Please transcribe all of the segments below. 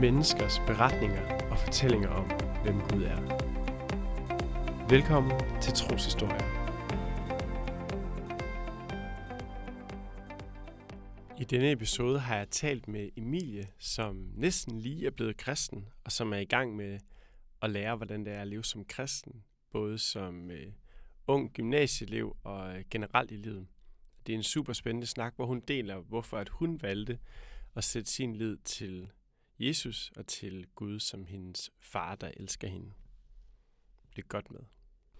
menneskers beretninger og fortællinger om, hvem Gud er. Velkommen til Troshistorie. I denne episode har jeg talt med Emilie, som næsten lige er blevet kristen, og som er i gang med at lære, hvordan det er at leve som kristen, både som øh, ung gymnasieelev og øh, generelt i livet. Det er en super spændende snak, hvor hun deler, hvorfor at hun valgte at sætte sin lid til Jesus og til Gud som hendes far, der elsker hende. Det er godt med.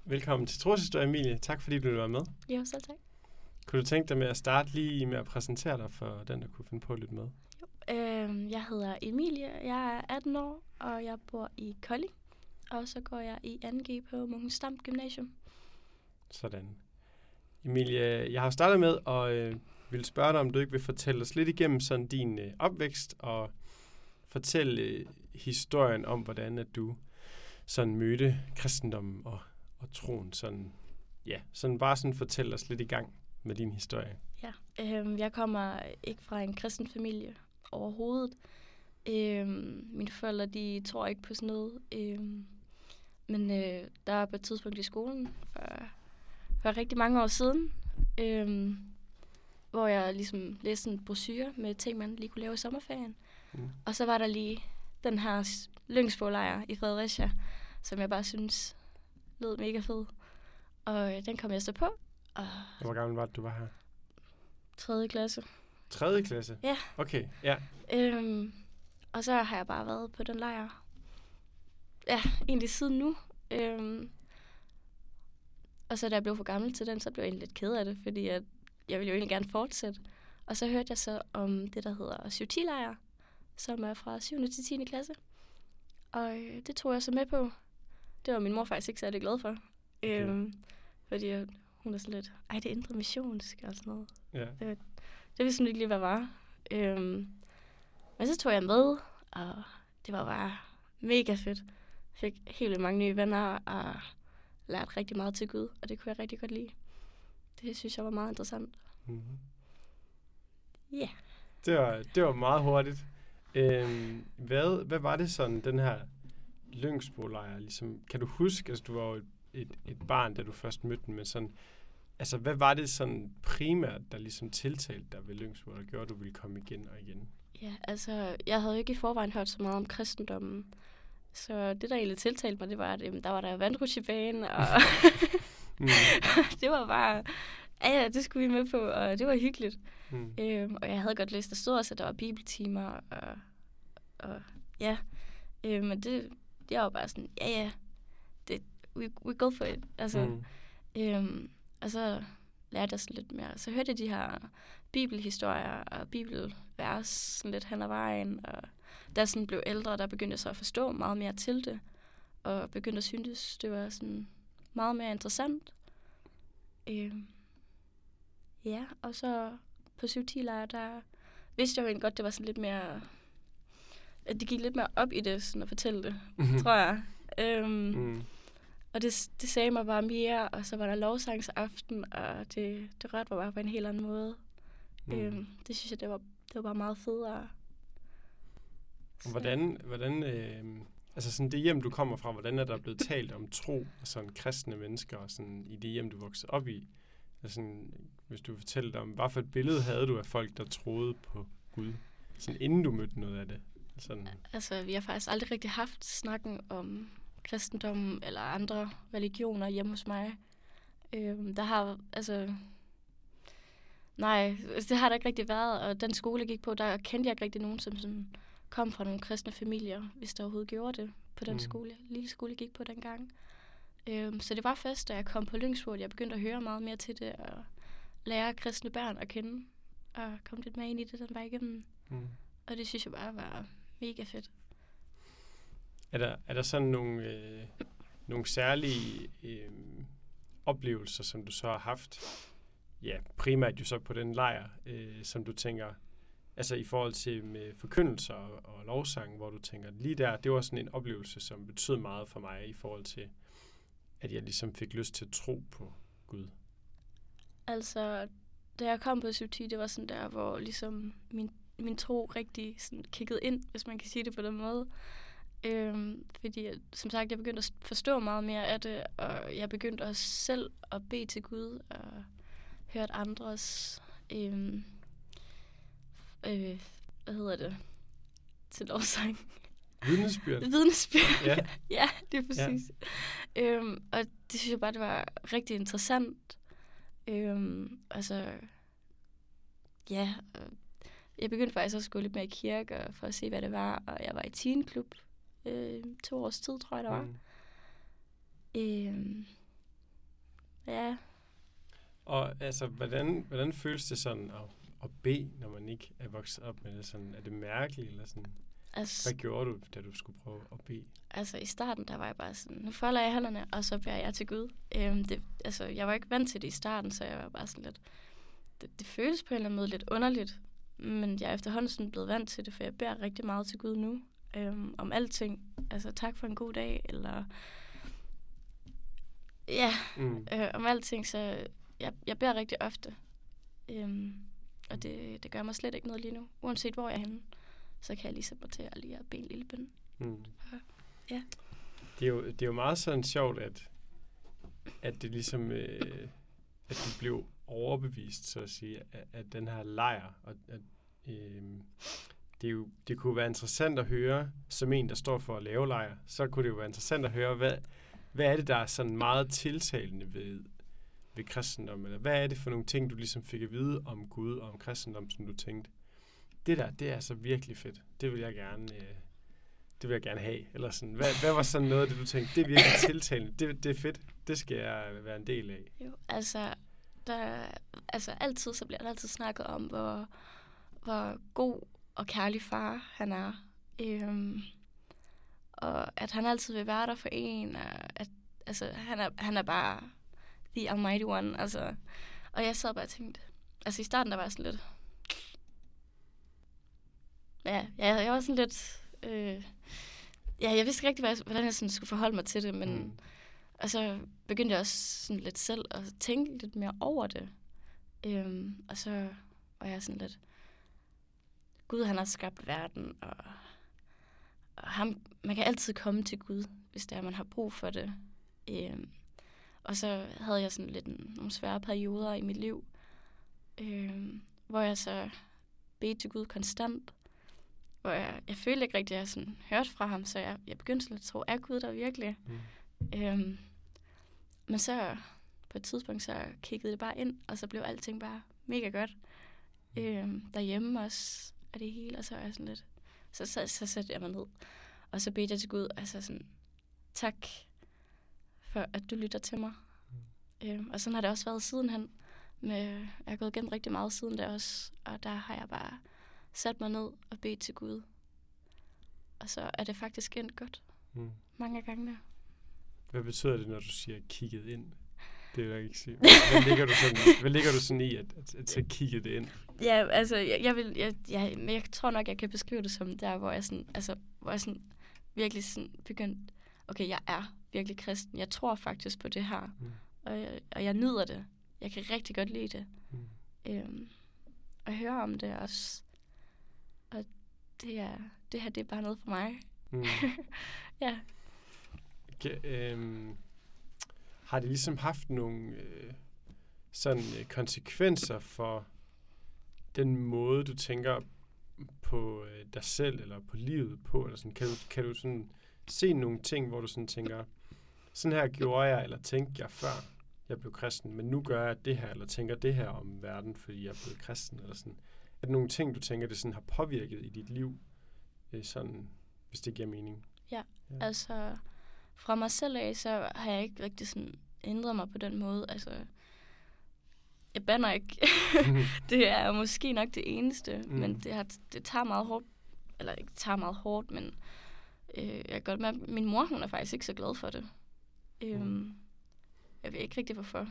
Velkommen til Troshistorie, Emilie. Tak fordi du vil være med. Jo, selv tak. Kunne du tænke dig med at starte lige med at præsentere dig for den, der kunne finde på lidt med? Øhm, jeg hedder Emilie, jeg er 18 år, og jeg bor i Kolding. Og så går jeg i 2G på Munkens Dam Gymnasium. Sådan. Emilie, jeg har startet med at øh, vil spørge dig, om du ikke vil fortælle os lidt igennem sådan din øh, opvækst og fortælle øh, historien om, hvordan at du sådan mødte kristendommen og, og troen. Sådan, ja, sådan bare sådan fortæl os lidt i gang med din historie. Ja, øh, jeg kommer ikke fra en kristen familie overhovedet. Øh, mine forældre, de tror ikke på sådan noget. Øh, men øh, der var på et tidspunkt i skolen, for, for rigtig mange år siden, øh, hvor jeg ligesom læste en brochure med ting, man lige kunne lave i sommerferien. Mm. Og så var der lige den her Lyngsborglejr i Fredericia, som jeg bare synes lød mega fed. Og øh, den kom jeg så på, og Hvor gammel var det, du var her? 3. klasse. 3. klasse? Ja. Okay, ja. Øhm, og så har jeg bare været på den lejr. Ja, egentlig siden nu. Øhm, og så da jeg blev for gammel til den, så blev jeg egentlig lidt ked af det, fordi at jeg ville jo egentlig gerne fortsætte. Og så hørte jeg så om det, der hedder 7 lejr som er fra 7. til 10. klasse. Og øh, det tog jeg så med på. Det var min mor faktisk ikke særlig glad for. Okay. Øhm, fordi hun er sådan lidt, ej, det er indre missionsk og sådan noget. ja. Det vidste hun ikke lige, hvad var. Øhm, men så tog jeg med, og det var bare mega fedt. Fik helt vildt mange nye venner, og lærte rigtig meget til Gud, og det kunne jeg rigtig godt lide. Det synes jeg var meget interessant. Mm-hmm. Ja. Det var, det var meget hurtigt. Øhm, hvad, hvad var det sådan, den her Lyngsbolejr, ligesom, kan du huske, altså du var jo et, et, et barn, da du først mødte den, men sådan, altså hvad var det sådan primært, der ligesom tiltalte dig ved Lyngsbo, der gjorde, at du ville komme igen og igen? Ja, altså, jeg havde jo ikke i forvejen hørt så meget om kristendommen. Så det, der egentlig tiltalte mig, det var, at jamen, der var der vandrutsjebane, og Mm. det var bare, ja, ja, det skulle vi med på, og det var hyggeligt. Mm. Øhm, og jeg havde godt læst, der stod også, at der var bibeltimer, og, og ja. Øhm, men det, jeg var bare sådan, ja, ja, det, we, we go for it. Altså, Mm. øhm, og så lærte jeg sådan lidt mere. Så hørte jeg de her bibelhistorier og bibelvers sådan lidt hen ad vejen, og da jeg sådan blev ældre, der begyndte jeg så at forstå meget mere til det, og begyndte at synes, det var sådan meget mere interessant. Øhm, ja, og så på 7 lejr der vidste jeg jo egentlig godt, det var sådan lidt mere, at det gik lidt mere op i det, sådan at fortælle det, tror jeg. Øhm, Mm. og det, det sagde mig bare mere, og så var der lovsangsaften, og det, det rørte mig bare på en helt anden måde. Mm. Øhm, det synes jeg, det var, det var bare meget federe. Og Hvordan, hvordan øh, altså sådan det hjem, du kommer fra, hvordan er der blevet talt om tro og sådan kristne mennesker og sådan i det hjem, du voksede op i? Altså sådan, hvis du fortæller om, hvad for et billede havde du af folk, der troede på Gud, sådan inden du mødte noget af det? Sådan, Altså, vi har faktisk aldrig rigtig haft snakken om kristendommen eller andre religioner hjemme hos mig. Øhm, der har, altså... Nej, det har der ikke rigtig været, og den skole, jeg gik på, der kendte jeg ikke rigtig nogen, som sådan kom fra nogle kristne familier, hvis der overhovedet gjorde det på den mm. skole, lille skole, jeg gik på dengang. Øhm, så det var først, da jeg kom på Lyngsborg, at jeg begyndte at høre meget mere til det, og lære kristne børn at kende, og komme lidt mere ind i det den vej igennem. mm. Og det synes jeg bare var mega fedt. Er der, er der sådan nogle, øh, nogle særlige øh, oplevelser, som du så har haft, ja, primært jo så på den lejr, øh, som du tænker, altså i forhold til med forkyndelser og, og lovsang, hvor du tænker, lige der, det var sådan en oplevelse, som betød meget for mig i forhold til, at jeg ligesom fik lyst til at tro på Gud. Altså, da jeg kom på 7 det var sådan der, hvor ligesom min min tro rigtig sådan kiggede ind, hvis man kan sige det på den måde. Øhm, fordi, som sagt, jeg begyndte at forstå meget mere af det, og jeg begyndte også selv at bede til Gud, og hørte andres, øhm, øh, hvad hedder det, til lovsang. Vidnesbyrd. Vidnesbyrd. Ja. ja, det er præcis. Ja. Øhm, og det synes jeg bare, det var rigtig interessant. Øhm, altså, ja, jeg begyndte faktisk også at gå lidt mere i kirke og for at se, hvad det var. Og jeg var i teenklub øh, to års tid, tror jeg, der var. Mm. Øhm, ja, Og altså, hvordan, hvordan føles det sådan at, at bede, når man ikke er vokset op med det? Sådan, er det mærkeligt, eller sådan? Altså, Hvad gjorde du, da du skulle prøve at bede? altså i starten, der var jeg bare sådan, nu folder jeg hænderne, og så beder jeg til Gud. Øhm, det, altså, jeg var ikke vant til det i starten, så jeg var bare sådan lidt, det, det føles på en eller anden måde lidt underligt, men jeg er efterhånden sådan blevet vant til det, for jeg beder rigtig meget til Gud nu, øhm, om alting. Altså, tak for en god dag, eller ja, Mm. øh, om alting, så jeg, jeg beder rigtig ofte. Øhm, og det, det gør mig slet ikke noget lige nu. Uanset hvor jeg er henne, så kan jeg lige sætte mig til at lige at bede en lille bøn. Mm. Ja. Det er, jo, det er jo meget sådan sjovt, at, at det ligesom, øh, at du blev overbevist, så at sige, af, af den her lejr. Og at, øh, det, er jo, det kunne være interessant at høre, som en, der står for at lave lejr, så kunne det jo være interessant at høre, hvad, hvad er det, der er sådan meget tiltalende ved, ved kristendom? Eller hvad er det for nogle ting, du ligesom fik at vide om Gud og om kristendom, som du tænkte, det der, det er altså virkelig fedt. Det vil jeg gerne... Øh, det vil jeg gerne have. Eller sådan. Hvad, hvad var sådan noget det, du tænkte, det er virkelig tiltalende, det, det er fedt, det skal jeg være en del af. Jo, altså, der, altså altid, så bliver der altid snakket om, hvor, hvor god og kærlig far han er. Øhm, og at han altid vil være der for en, og at altså, han, er, han er bare the almighty one. Altså, og jeg sad bare og tænkte, altså i starten der var jeg sådan lidt, ja, ja jeg var sådan lidt, øh, ja, jeg vidste ikke rigtig, hvad hvordan jeg sådan skulle forholde mig til det, men Mm. og så begyndte jeg også sådan lidt selv at tænke lidt mere over det. Øhm, og så var jeg sådan lidt, Gud han har skabt verden, og, og ham, man kan altid komme til Gud, hvis det er, man har brug for det. Øhm, og så havde jeg sådan lidt en, nogle svære perioder i mit liv, øhm, hvor jeg så bedte til Gud konstant, hvor jeg, jeg følte ikke rigtig, at jeg sådan hørte fra ham, så jeg, jeg begyndte lidt at tro, er Gud der virkelig? Mm. Øhm, men så på et tidspunkt, så kiggede det bare ind, og så blev alting bare mega godt. Øhm, derhjemme også, og det hele, og så jeg sådan lidt... Så, så, så satte jeg mig ned, og så bedte jeg til Gud, altså sådan, tak for, at du lytter til mig. Øhm, og sådan har det også været sidenhen. Med, jeg har gået igennem rigtig meget siden der også, og der har jeg bare sat mig ned og bedt til Gud. Og så er det faktisk endt godt Mm. mange gange. Hvad betyder det, når du siger kigget ind? Det vil jeg ikke sige. Hvad ligger du sådan, hvad ligger du sådan i, at, at, at så kigget det ind? Ja, altså, jeg, jeg, vil, jeg, jeg, men jeg tror nok, jeg kan beskrive det som der, hvor jeg sådan, altså, hvor jeg sådan virkelig sådan begyndte, okay, jeg er virkelig kristen. Jeg tror faktisk på det her, Mm. og jeg, og jeg nyder det. Jeg kan rigtig godt lide det. Mm. Øhm, og høre om det også. Og det, er, det her, det er bare noget for mig. Mm. Ja. Okay, øhm, har det ligesom haft nogle øh, sådan øh, konsekvenser for den måde, du tænker på øh, dig selv eller på livet på? Eller sådan, kan, du, kan du sådan se nogle ting, hvor du sådan tænker, sådan her gjorde jeg, eller tænkte jeg før jeg blev kristen, men nu gør jeg det her, eller tænker det her om verden, fordi jeg er blevet kristen, eller sådan. Er det nogle ting, du tænker, det sådan har påvirket i dit liv, øh, sådan, hvis det giver mening? Ja. Altså, fra mig selv af, så har jeg ikke rigtig sådan ændret mig på den måde. Altså, jeg banner ikke. det er måske nok det eneste, Mm. mm. men det, har, det tager meget hårdt. Eller ikke tager meget hårdt, men øh, jeg kan godt med, min mor, hun er faktisk ikke så glad for det. Øhm, Mm. Jeg ved ikke rigtig, hvorfor.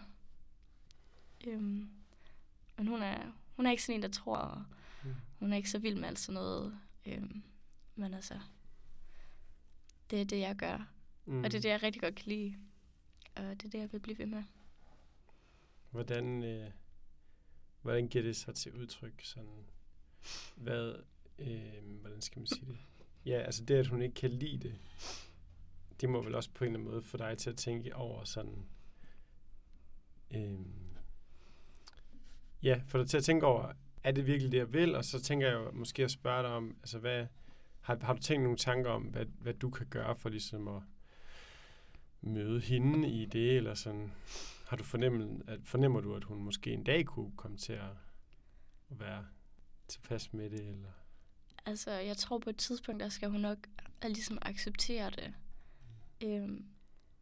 Øhm, men hun er, hun er ikke sådan en, der tror, og Mm. hun er ikke så vild med alt sådan noget. Øhm, men altså, det er det, jeg gør. Mm. Og det er det, jeg rigtig godt kan lide. Og det er det, jeg vil blive ved med. Hvordan, øh, hvordan giver det sig til udtryk sådan hvad, øh, hvordan skal man sige det? Ja, altså det, at hun ikke kan lide det, det må vel også på en eller anden måde få dig til at tænke over sådan, øh, ja, få dig til at tænke over, er det virkelig det, jeg vil? Og så tænker jeg jo måske at spørge dig om, altså hvad, har, har du tænkt nogle tanker om, hvad, hvad du kan gøre for ligesom at møde hende i det, eller sådan, har du fornemmet, at, fornemmer du, at hun måske en dag kunne komme til at, at være tilpas med det, eller? Altså, jeg tror på et tidspunkt, der skal hun nok at ligesom acceptere det. Øhm,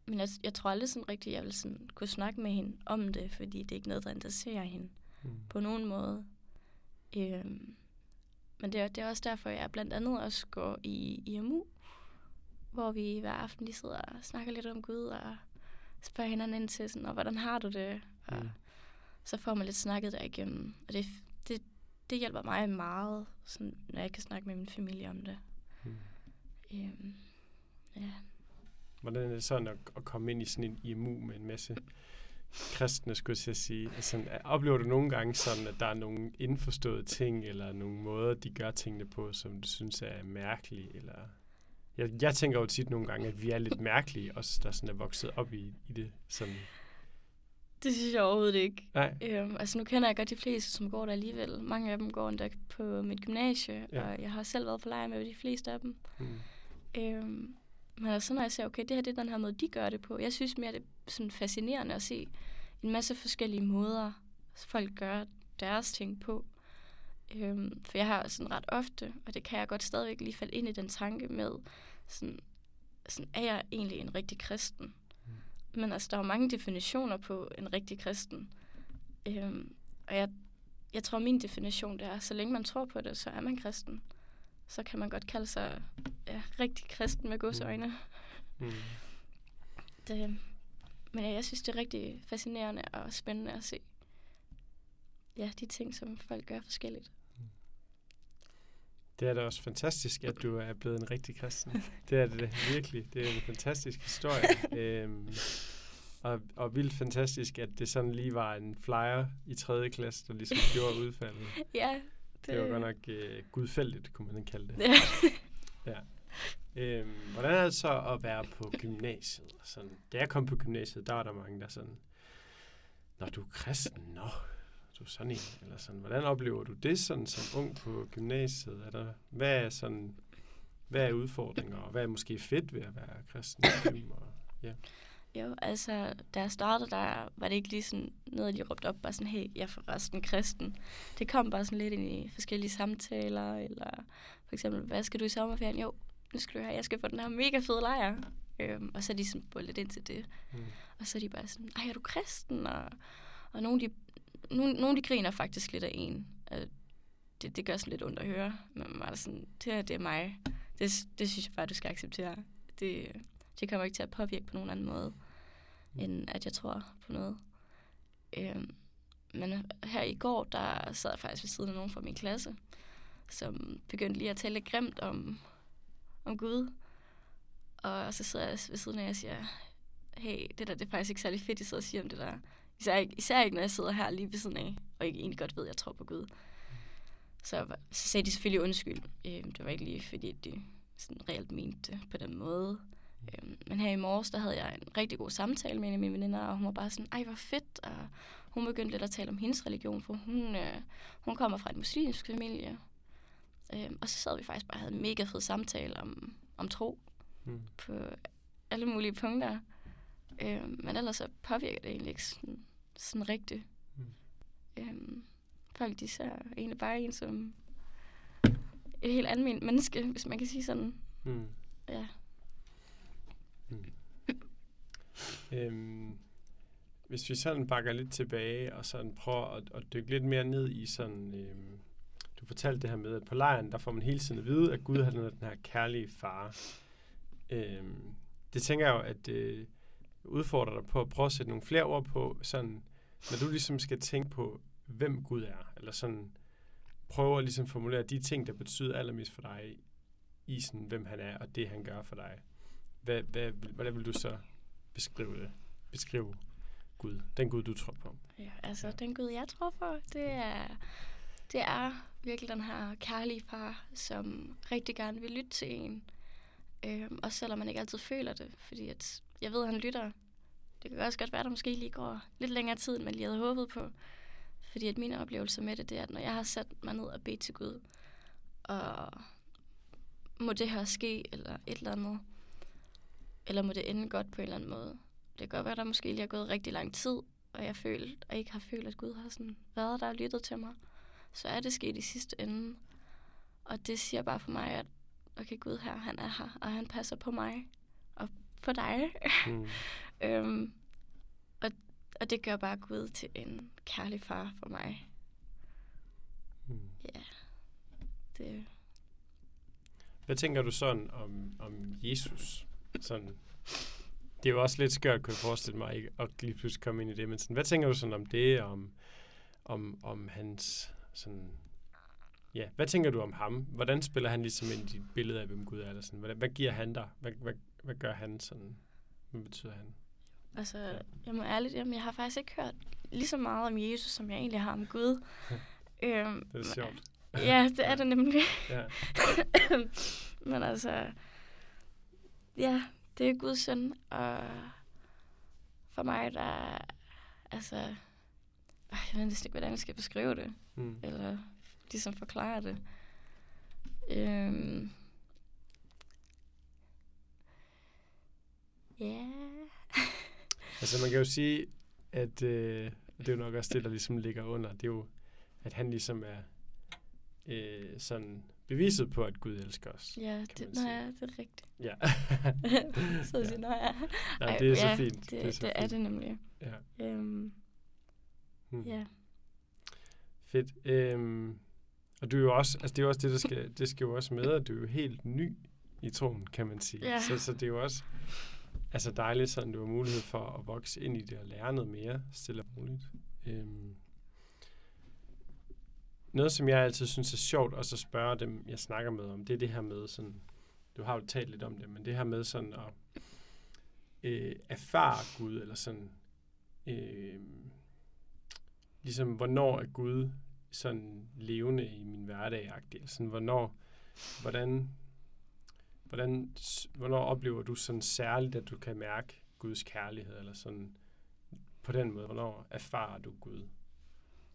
men jeg, jeg tror aldrig sådan rigtigt, jeg vil sådan kunne snakke med hende om det, fordi det er ikke noget, der interesserer hende Mm på nogen måde. Øhm, men det er, det er også derfor, jeg blandt andet også går i IMU, hvor vi hver aften lige sidder og snakker lidt om Gud og spørger hinanden ind til, sådan, og hvordan har du det? Og Mm. så får man lidt snakket der igennem. Og det, det, det hjælper mig meget, sådan, når jeg kan snakke med min familie om det. Mm. Øhm, ja. Hvordan er det sådan at, at komme ind i sådan en IMU med en masse kristne, skulle jeg sige? Altså, oplever du nogle gange sådan, at der er nogle indforståede ting, eller nogle måder, de gør tingene på, som du synes er mærkelige? Eller... Jeg, jeg tænker jo tit nogle gange, at vi er lidt mærkelige, os der sådan er vokset op i, i det. Sådan, Det synes jeg overhovedet ikke. nej, Øhm, altså nu kender jeg godt de fleste, som går der alligevel. Mange af dem går endda på mit gymnasie, Ja. ja. og jeg har selv været på lejr med de fleste af dem. mm. Øhm, men altså, når jeg ser, okay, det her det er den her måde, de gør det på. Jeg synes mere, det er sådan fascinerende at se en masse forskellige måder, folk gør deres ting på. Øhm, for jeg har sådan ret ofte, og det kan jeg godt stadigvæk lige falde ind i den tanke med, sådan, sådan er jeg egentlig en rigtig kristen? Mm. Men altså, der er jo mange definitioner på en rigtig kristen. Øhm, og jeg, jeg tror, min definition det er, så længe man tror på det, så er man kristen. Så kan man godt kalde sig ja, rigtig kristen med godsøjne. Mm. Det, men ja, jeg synes, det er rigtig fascinerende og spændende at se ja, de ting, som folk gør forskelligt. Det er da også fantastisk, at du er blevet en rigtig kristen. Det er det da, virkelig. Det er en fantastisk historie. øhm, og, og vildt fantastisk, at det sådan lige var en flyer i 3. klasse, der ligesom gjorde udfaldet. Ja, Det, var godt nok øh, gudfældigt, kunne man kalde det. Ja. Øhm, hvordan er det så at være på gymnasiet? Sådan, da jeg kom på gymnasiet, der var der mange, der sådan, Nå, du er kristen, nå, du er sådan en, eller sådan. Hvordan oplever du det sådan som ung på gymnasiet? Er der, hvad er sådan, hvad er udfordringer, og hvad er måske fedt ved at være kristen? og, ja. Jo, altså, da jeg startede, der var det ikke lige sådan noget, de råbte op, bare sådan, hey, jeg er forresten kristen. Det kom bare sådan lidt ind i forskellige samtaler, eller for eksempel, hvad skal du i sommerferien? Jo, nu skal du høre, jeg skal på den her mega fede lejr. Øhm, og så er de sådan bullet ind til det. Mm. Og så er de bare sådan, ej, er du kristen? Og, og nogle, de, nogle, nogle de griner faktisk lidt af en. Det, det gør sådan lidt ondt at høre. Men man er sådan, det her, det er mig. Det, det synes jeg bare, du skal acceptere. Det, det kommer ikke til at påvirke på nogen anden måde. Mm. end at jeg tror på noget. Øhm, men her i går, der sad jeg faktisk ved siden af nogen fra min klasse, som begyndte lige at tale lidt grimt om, om Gud. Og så sidder jeg ved siden af og siger, hey, det der det er faktisk ikke særlig fedt, I sidder og siger om det der. Især ikke, især ikke, når jeg sidder her lige ved siden af, og ikke egentlig godt ved, at jeg tror på Gud. Så, så sagde de selvfølgelig undskyld. Øhm, det var ikke lige, fordi de sådan reelt mente det på den måde. Øhm, men her i morges, der havde jeg en rigtig god samtale med en af mine veninder, og hun var bare sådan, ej, hvor fedt. Og hun begyndte lidt at tale om hendes religion, for hun, øh, hun kommer fra en muslimsk familie. Øhm, og så sad vi faktisk bare og havde en mega fed samtale om, om tro Mm. på alle mulige punkter. Øhm, men ellers så påvirker det egentlig ikke sådan, sådan rigtigt. Mm. Øhm, folk, de ser egentlig bare en som et helt almindeligt menneske, hvis man kan sige sådan. Mm. Ja. Øhm, hvis vi sådan bakker lidt tilbage og sådan prøver at, at dykke lidt mere ned i sådan... Øhm, du fortalte det her med, at på lejren, der får man hele tiden at vide, at Gud har den her kærlige far. Øhm, det tænker jeg jo, at øh, udfordrer dig på at prøve at sætte nogle flere ord på, sådan, når du ligesom skal tænke på, hvem Gud er, eller sådan prøve at ligesom formulere de ting, der betyder allermest for dig i sådan, hvem han er, og det han gør for dig. Hvad, hvad, hvordan vil du så beskrive? Beskrive Gud, den Gud, du tror på. ja. Altså, den Gud, jeg tror på, det er det er virkelig den her kærlige far, som rigtig gerne vil lytte til en. Øhm, også selvom man ikke altid føler det, fordi at jeg ved, at han lytter. Det kan også godt være, at der måske lige går lidt længere tid, end man lige havde håbet på. Fordi at mine oplevelser med det, det er, at når jeg har sat mig ned og bedt til Gud, og må det her ske, eller et eller andet, eller må det ende godt på en eller anden måde. Det kan godt være, at der måske lige er gået rigtig lang tid, og jeg følt, og ikke har følt, at Gud har sådan været der og lyttet til mig. Så er det sket i sidste ende. Og det siger bare for mig, at okay, Gud her, han er her, og han passer på mig og på dig. Mm. øhm, og, og det gør bare Gud til en kærlig far for mig. Mm. Ja, det... Hvad tænker du sådan om, om Jesus? Sådan, det er jo også lidt skørt, kunne jeg forestille mig, ikke? at lige pludselig komme ind i det. Men sådan, hvad tænker du sådan om det, om, om, om hans sådan, ja, hvad tænker du om ham? Hvordan spiller han ligesom ind i dit billede af, hvem Gud er? Eller sådan? Hvad, hvad giver han dig? Hvad, hvad, hvad gør han sådan? Hvad betyder han? Altså, ja. jeg må ærligt, jamen, jeg har faktisk ikke hørt lige så meget om Jesus, som jeg egentlig har om Gud. øhm, det er sjovt. ja, det er det nemlig. ja. men altså, ja, det er Guds søn, og for mig, der altså, jeg ved næsten ikke, hvordan jeg skal beskrive det, mm. eller ligesom forklare det. Øhm, Ja. Yeah. altså man kan jo sige, at øh, det er jo nok også det, der ligesom ligger under. Det er jo, at han ligesom er øh, sådan beviset på, at Gud elsker os. Ja, det, nej, ja, det er rigtigt. Ja. så siger nej, ja. Nej, det er så fint. Det, det, er, så det, fint. er det nemlig. Ja. Øhm, hmm. Ja. Fedt. Øhm, og du er jo også, altså det er jo også det, der skal, det skal jo også med, at du er jo helt ny i troen, kan man sige. Ja. Så, så det er jo også altså dejligt, sådan du har mulighed for at vokse ind i det og lære noget mere, stille og roligt. Øhm, noget, som jeg altid synes er sjovt og så spørge dem, jeg snakker med om, det er det her med sådan, du har jo talt lidt om det, men det her med sådan at øh, erfare Gud, eller sådan, øh, ligesom hvornår er Gud sådan levende i min hverdag, eller sådan hvornår, hvordan, hvordan, hvornår oplever du sådan særligt, at du kan mærke Guds kærlighed, eller sådan på den måde, hvornår erfarer du Gud?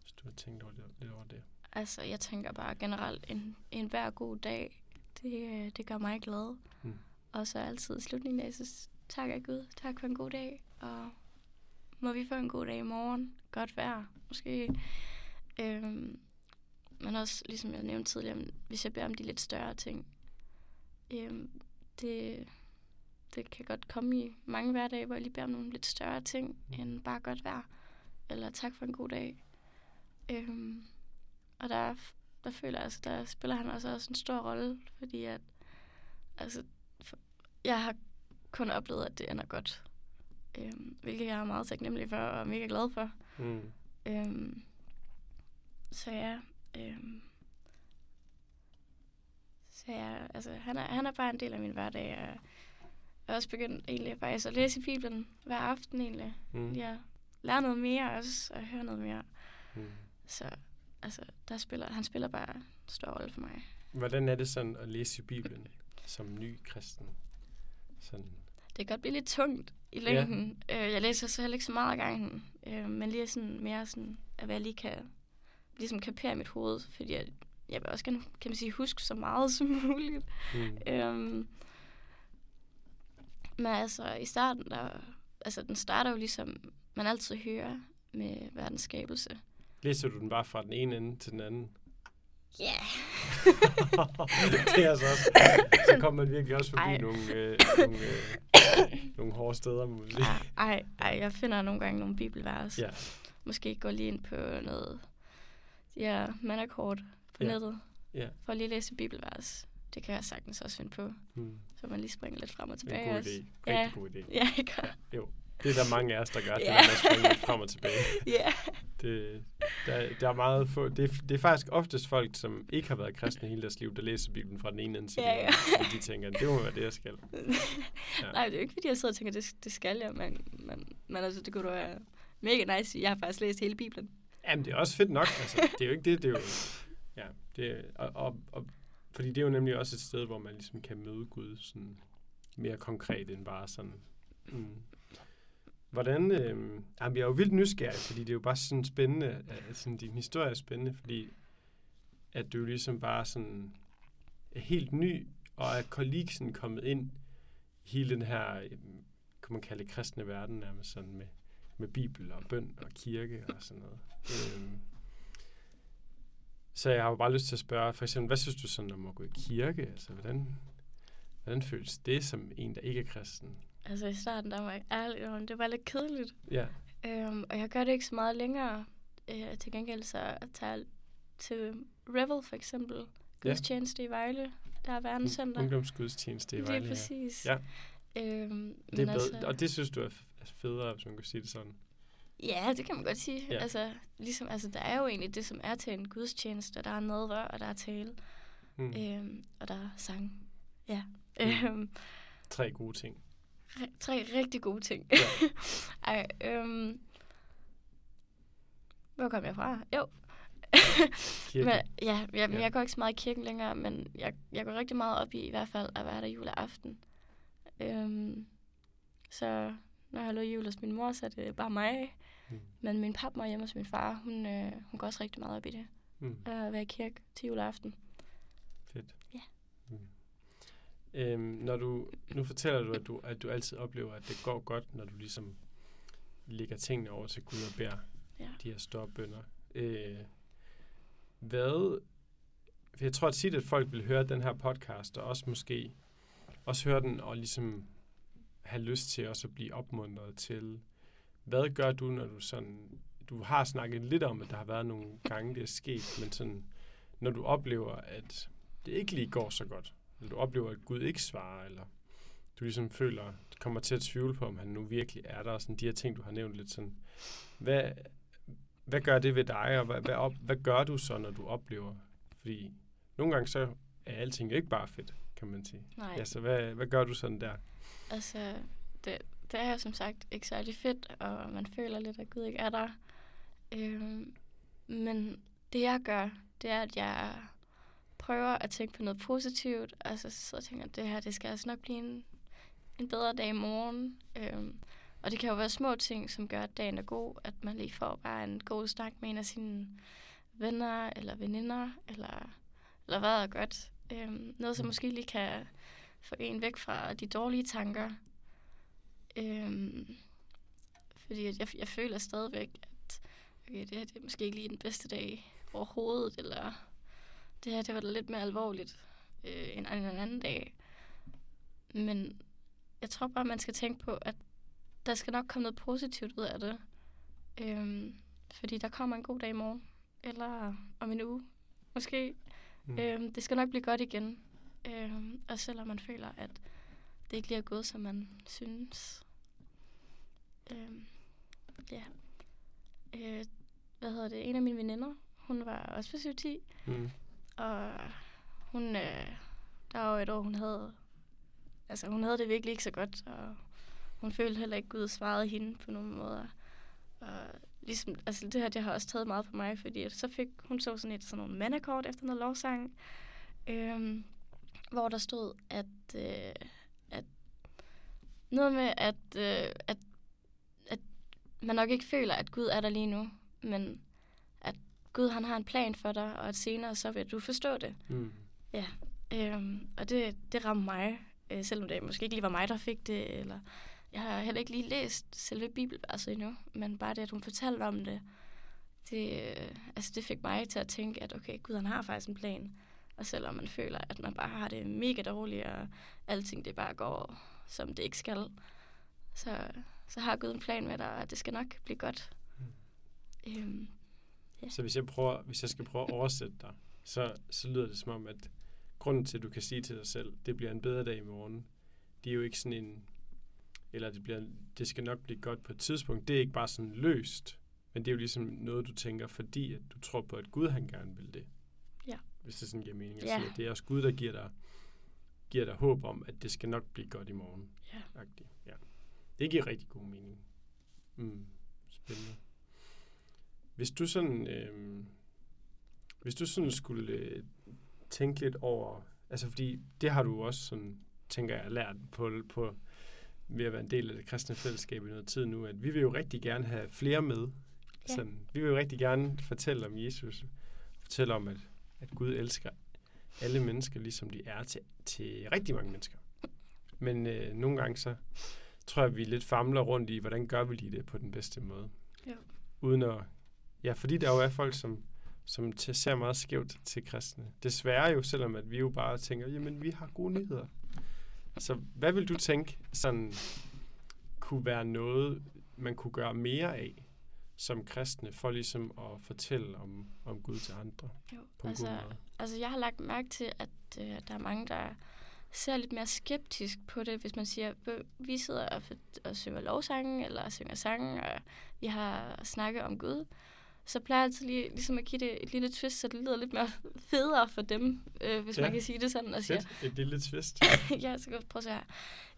Hvis du har tænkt over det, lidt over det. Altså, jeg tænker bare generelt, en, en hver god dag, det, det gør mig glad. Mm. Og så altid i slutningen af, så tak af Gud, tak for en god dag, og må vi få en god dag i morgen, godt vejr, måske. Øhm, men også, ligesom jeg nævnte tidligere, hvis jeg beder om de lidt større ting, øhm, det, det kan godt komme i mange hverdage, hvor jeg lige beder om nogle lidt større ting, mm. end bare godt vejr, eller tak for en god dag. Øhm, og der, der føler jeg, altså, der spiller han også, også en stor rolle, fordi at, altså, for, jeg har kun oplevet, at det ender godt. Øhm, hvilket jeg er meget taknemmelig for og mega glad for. Mm. Øhm, så ja, øhm, så ja, altså, han er, han er bare en del af min hverdag, og jeg har også begyndt egentlig faktisk at læse i Bibelen hver aften egentlig. Mm. Jeg lærer noget mere også, og høre noget mere. Mm. Så altså, der spiller, han spiller bare en stor rolle for mig. Hvordan er det sådan at læse i Bibelen som ny kristen? Sådan. Det kan godt blive lidt tungt i længden. Ja. Øh, jeg læser så heller ikke så meget af gangen, øh, men lige sådan mere sådan, at jeg lige kan ligesom kapere mit hoved, fordi jeg, jeg vil også gerne, kan man sige, huske så meget som muligt. Mm. Øhm, men altså, i starten, der, altså, den starter jo ligesom, man altid hører med verdens skabelse. Læser du den bare fra den ene ende til den anden? Ja. Yeah. det er altså også. Så kommer man virkelig også forbi ej. nogle, øh, nogle, øh, nogle hårde steder, må man sige. Ej, ej, jeg finder nogle gange nogle bibelvers. Ja. Måske gå lige ind på noget ja, mandakort på ja. nettet. Ja. For at lige læse bibelvers. Det kan jeg sagtens også finde på. Hmm. Så man lige springer lidt frem og tilbage. Det er en god idé. Rigtig ja. god idé. Ja, ikke? Ja, jo. Det er der mange af os, der gør, yeah. det er at springe lidt frem og tilbage. Ja. Det, der, der er meget få, det, er, det er faktisk oftest folk, som ikke har været kristne hele deres liv, der læser Bibelen fra den ene ende til den ja, ja. de tænker, det må være det, jeg skal. Ja. Nej, det er jo ikke, fordi jeg sidder og tænker, det, det skal jeg, men, men, men altså, det kunne da være mega nice. Jeg har faktisk læst hele Bibelen. Jamen, det er også fedt nok. Altså, det er jo ikke det. Det er jo, Ja, det, og, og, og, fordi det er jo nemlig også et sted, hvor man ligesom kan møde Gud sådan mere konkret end bare sådan... Mm. Hvordan... Øh, jamen, jeg er jo vildt nysgerrig, fordi det er jo bare sådan spændende, sådan, din historie er spændende, fordi at du jo ligesom bare sådan er helt ny, og er kollegsen kommet ind i hele den her, øh, kan man kalde det, kristne verden nærmest sådan med, med bibel og bøn og kirke og sådan noget. Øh, så jeg har jo bare lyst til at spørge, for eksempel, hvad synes du sådan om at gå i kirke? Altså, hvordan, hvordan føles det som en, der ikke er kristen? Altså i starten, der var jeg ærlig, det var lidt kedeligt. Ja. Øhm, og jeg gør det ikke så meget længere. Øh, til gengæld så tager jeg til Revel for eksempel. Gudstjeneste ja. i Vejle. Der er verdenscenter. Ungdomsgudstjeneste i Vejle, Det er præcis. Ja. Øhm, det er bedre, altså, og det synes du er federe, hvis man kan sige det sådan? Ja, det kan man godt sige. Ja. Altså, ligesom, altså, der er jo egentlig det, som er til en gudstjeneste. Der er nadver, og der er tale. Mm. Øhm, og der er sang. Ja. Mm. Øhm, Tre gode ting. Re- tre rigtig gode ting. Ja. Ej, øhm, hvor kom jeg fra? Jo. Men, ja, jeg, Ja. jeg går ikke så meget i kirken længere, men jeg, jeg går rigtig meget op i i hvert fald at være der juleaften. Øhm, så når jeg holder jul hos min mor, så er det bare mig. Mm. Men min papmor hjemme hos min far, hun, øh, hun går også rigtig meget op i det. Mm. At være i kirke til juleaften. Fedt. Ja. Mm. Øhm, når du, nu fortæller du at, du, at du altid oplever, at det går godt, når du ligesom lægger tingene over til Gud og beder Ja. de her store bønder. Øh, hvad, for jeg tror at tit, at folk vil høre den her podcast, og også måske også høre den og ligesom have lyst til også at blive opmuntret til, hvad gør du, når du sådan, du har snakket lidt om, at der har været nogle gange, det er sket, men sådan, når du oplever, at det ikke lige går så godt, eller du oplever, at Gud ikke svarer, eller du ligesom føler, du kommer til at tvivle på, om han nu virkelig er der, og sådan de her ting, du har nævnt lidt sådan, hvad, hvad gør det ved dig, og hvad, hvad, op, hvad gør du så, når du oplever, fordi nogle gange så er alting jo ikke bare fedt, kan man sige. Nej, Ja, så hvad, hvad gør du sådan der? altså, det, det er jo som sagt ikke særlig fedt, og man føler lidt, at Gud ikke er der. Øhm, men det jeg gør, det er, at jeg prøver at tænke på noget positivt. Altså, så tænker jeg, at det her, det skal altså nok blive en, en bedre dag i morgen. Øhm, og det kan jo være små ting, som gør, at dagen er god. At man lige får bare en god snak med en af sine venner eller veninder, eller, eller hvad er godt. Øhm, noget, som måske lige kan få en væk fra de dårlige tanker. Øhm, fordi at jeg, jeg føler stadigvæk, at okay, det her det er måske ikke lige den bedste dag overhovedet, eller det her det var da lidt mere alvorligt øh, end en anden dag. Men jeg tror bare, man skal tænke på, at der skal nok komme noget positivt ud af det. Øhm, fordi der kommer en god dag i morgen, eller om en uge, måske. Mm. Øhm, det skal nok blive godt igen. Øhm, og selvom man føler, at det ikke lige er gået, som man synes. Øhm, ja. Øh, hvad hedder det? En af mine veninder, hun var også på 7 Mm og hun, øh, der var et år, hun havde, altså hun havde det virkelig ikke så godt, og hun følte heller ikke, Gud svarede hende på nogen måder. Og ligesom, altså det her, det har også taget meget på mig, fordi at så fik hun så sådan et sådan nogle mandakort efter noget lovsang, øhm, hvor der stod, at, øh, at noget med, at, øh, at, at man nok ikke føler, at Gud er der lige nu, men Gud han har en plan for dig, og at senere så vil du forstå det. Mm. Øhm, og det, det ramte mig, øh, selvom det måske ikke lige var mig, der fik det, eller jeg har heller ikke lige læst selve bibelverset endnu, men bare det, at hun fortalte om det, det, øh, altså det fik mig til at tænke, at okay, Gud han har faktisk en plan. Og selvom man føler, at man bare har det mega dårligt, og alting det bare går, som det ikke skal, så, så har Gud en plan med dig, og det skal nok blive godt. Øhm, Så hvis jeg, prøver, hvis jeg skal prøve at oversætte dig, så, så lyder det som om, at grunden til, at du kan sige til dig selv, det bliver en bedre dag i morgen, det er jo ikke sådan en, eller det, bliver, det skal nok blive godt på et tidspunkt. Det er ikke bare sådan løst, men det er jo ligesom noget, du tænker, fordi at du tror på, at Gud han gerne vil det. Ja. Hvis det sådan giver mening at Ja. sige, at det er også Gud, der giver dig, giver dig håb om, at det skal nok blive godt i morgen. Ja. Agtigt. Ja. Det giver rigtig god mening. Mm. Spændende. Hvis du sådan, øh, hvis du sådan skulle øh, tænke lidt over, altså fordi det har du også sådan, tænker jeg, lært på, på ved at være en del af det kristne fællesskab i noget tid nu, at vi vil jo rigtig gerne have flere med. Ja. Sådan, vi vil jo rigtig gerne fortælle om Jesus, fortælle om, at, at Gud elsker alle mennesker, ligesom de er til, til rigtig mange mennesker. Men øh, nogle gange så tror jeg, at vi lidt famler rundt i, hvordan gør vi lige det på den bedste måde. Ja. Uden at... Ja, fordi der jo er folk, som, som til- ser meget skævt til kristne. Desværre jo, selvom at vi jo bare tænker, jamen vi har gode nyheder. Så hvad vil du tænke sådan kunne være noget, man kunne gøre mere af som kristne, for ligesom at fortælle om, om Gud til andre Jo, på altså, god altså jeg har lagt mærke til, at øh, der er mange, der ser lidt mere skeptisk på det, hvis man siger, "Øh, vi sidder og, og synger lovsange, eller synger sange, og vi har snakket om Gud, så plejer jeg altid lige, ligesom at give det et lille twist, så det lyder lidt mere federe for dem, øh, hvis Ja. man kan sige det sådan, og siger. Et lille twist. ja, så kan vi prøve at se her.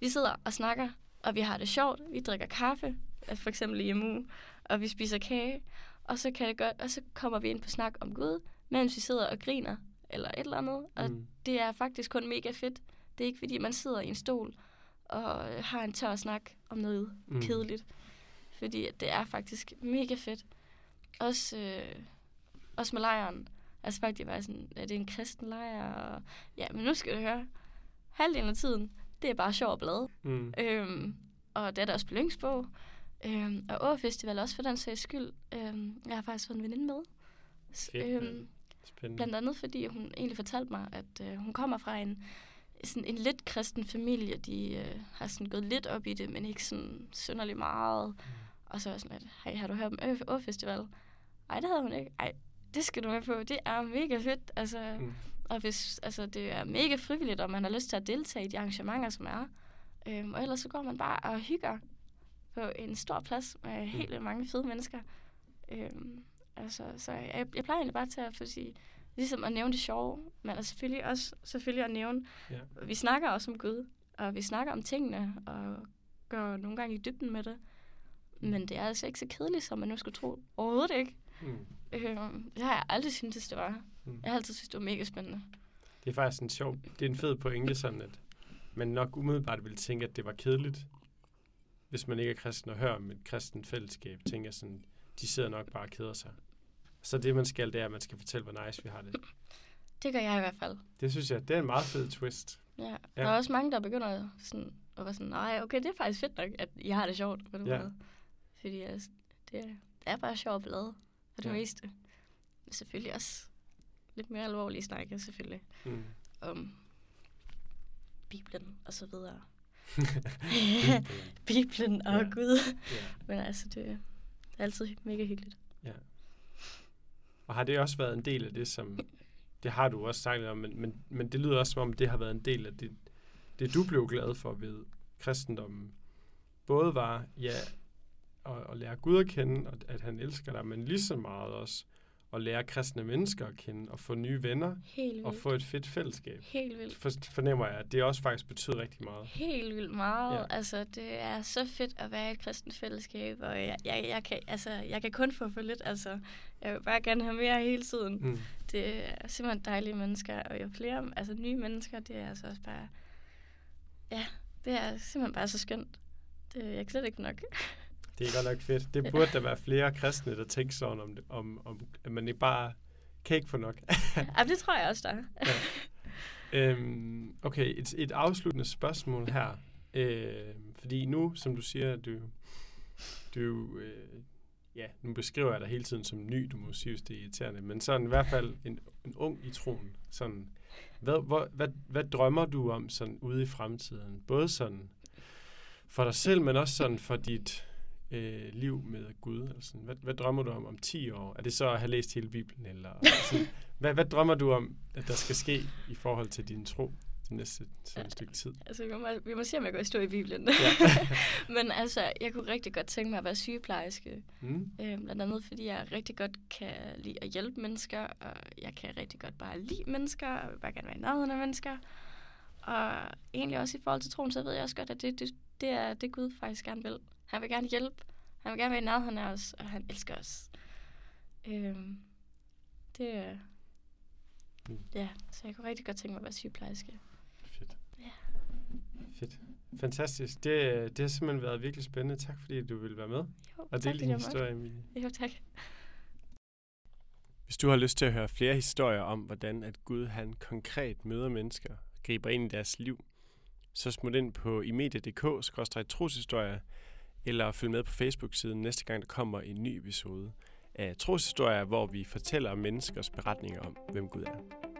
Vi sidder og snakker, og vi har det sjovt. Vi drikker kaffe, øh, for eksempel i uge, og vi spiser kage. Og så kan det godt, og så kommer vi ind på snak om Gud, mens vi sidder og griner, eller et eller andet. Og Mm. det er faktisk kun mega fedt. Det er ikke fordi, man sidder i en stol og øh, har en tør snak om noget mm. kedeligt. Fordi det er faktisk mega fedt. Også, øh, også med lejren. Altså faktisk var sådan, at det er en kristen lejr. Og, ja, men nu skal du høre. Halvdelen af tiden, det er bare sjov og blade. Mm. Øhm, og det er der også Blyngsbog. Øhm, og Åfestival også for den sags skyld. Øhm, jeg har faktisk fået en veninde med. Fedt, øhm, Spændende. blandt andet fordi hun egentlig fortalte mig, at øh, hun kommer fra en, sådan en lidt kristen familie. De øh, har sådan gået lidt op i det, men ikke sådan synderligt meget. Mm. Og så var jeg sådan lidt, hej, har du hørt om Å- Åfestival? Ej, det havde hun ikke. Ej, det skal du med på. Det er mega fedt. Altså, Mm. og hvis, altså, det er mega frivilligt, om man har lyst til at deltage i de arrangementer, som er. Øhm, og ellers så går man bare og hygger på en stor plads med helt vildt mange fede mennesker. Øhm, altså, så jeg, jeg plejer egentlig bare til at få sige, ligesom at nævne det sjove, men altså selvfølgelig også selvfølgelig at nævne, Ja. vi snakker også om Gud, og vi snakker om tingene, og går nogle gange i dybden med det. Men det er altså ikke så kedeligt, som man nu skulle tro. Overhovedet ikke. Mm. Øhm, det har jeg aldrig syntes, det var. Mm. Jeg har altid synes, det var mega spændende. Det er faktisk en sjov, det er en fed pointe sådan, at man nok umiddelbart ville tænke, at det var kedeligt, hvis man ikke er kristen og hører om et kristen fællesskab, tænker sådan, de sidder nok bare og keder sig. Så det, man skal, det er, at man skal fortælle, hvor nice vi har det. Det gør jeg i hvert fald. Det synes jeg, det er en meget fed twist. Ja. Ja. Der er også mange, der begynder sådan, at være sådan, nej, okay, det er faktisk fedt nok, at I har det sjovt på den Ja. måde. Fordi altså, det, er, bare sjovt blade for det Ja. meste. Men selvfølgelig også lidt mere alvorlige snakke, selvfølgelig, Mm. om Bibelen og så videre. Bibelen. Bibelen og Ja. Gud. ja, Men altså, det, er altid mega hyggeligt. ja. Og har det også været en del af det, som... Det har du også sagt om, men, men, men det lyder også, som om det har været en del af det, det du blev glad for ved kristendommen. Både var, ja, at, at lære Gud at kende, og at han elsker dig, men lige så meget også at lære kristne mennesker at kende, og få nye venner, Helt vildt. og få et fedt fællesskab. Helt vildt. For, fornemmer jeg, at det også faktisk betyder rigtig meget. Helt vildt meget. Ja. Altså, det er så fedt at være i et kristent fællesskab, og jeg, jeg, jeg, kan, altså, jeg kan kun få for lidt. Altså, jeg vil bare gerne have mere hele tiden. Mm. Det er simpelthen dejlige mennesker, og jo flere altså, nye mennesker, det er altså også bare... Ja, det er simpelthen bare så skønt. Det, jeg kan slet ikke nok. Det er godt nok fedt. Det burde der være flere kristne, der tænker sådan om, om, om at man ikke bare kan ikke få nok. ja, det tror jeg også, der er. Øhm, okay, et, et afsluttende spørgsmål her. Øh, fordi nu, som du siger, du, du øh, ja, nu beskriver jeg dig hele tiden som ny, du må sige, det er irriterende, men sådan i hvert fald en, en ung i troen. Sådan, hvad, hvor, hvad, hvad drømmer du om sådan ude i fremtiden? Både sådan for dig selv, men også sådan for dit øh, liv med Gud. Eller sådan. Hvad, hvad drømmer du om om 10 år? Er det så at have læst hele Bibelen? Eller sådan, hvad, hvad drømmer du om, at der skal ske i forhold til din tro det næste sådan et stykke tid? Altså, vi må, vi må se, om jeg går i stå i Bibelen. Ja. Men altså, jeg kunne rigtig godt tænke mig at være sygeplejerske. Mm. Øh, blandt andet, fordi jeg rigtig godt kan lide at hjælpe mennesker, og jeg kan rigtig godt bare lide mennesker, og vil bare gerne være i nærheden af mennesker. Og egentlig også i forhold til troen, så ved jeg også godt, at det, det, det er det, Gud faktisk gerne vil. Han vil gerne hjælpe. Han vil gerne være i nærheden af os, og han elsker os. Øh, det, er- Mm. Ja, så jeg kunne rigtig godt tænke mig at være sygeplejerske. Fedt. Ja. Fedt. Fantastisk. Det, det har simpelthen været virkelig spændende. Tak fordi du ville være med. Jo, og dele din historie, Emilie. Jo, tak. Hvis du har lyst til at høre flere historier om, hvordan at Gud han konkret møder mennesker og griber ind i deres liv, så smut ind på imedia.dk-troshistorier, eller følg med på Facebook-siden næste gang, der kommer en ny episode af Troshistorier, hvor vi fortæller menneskers beretninger om, hvem Gud er.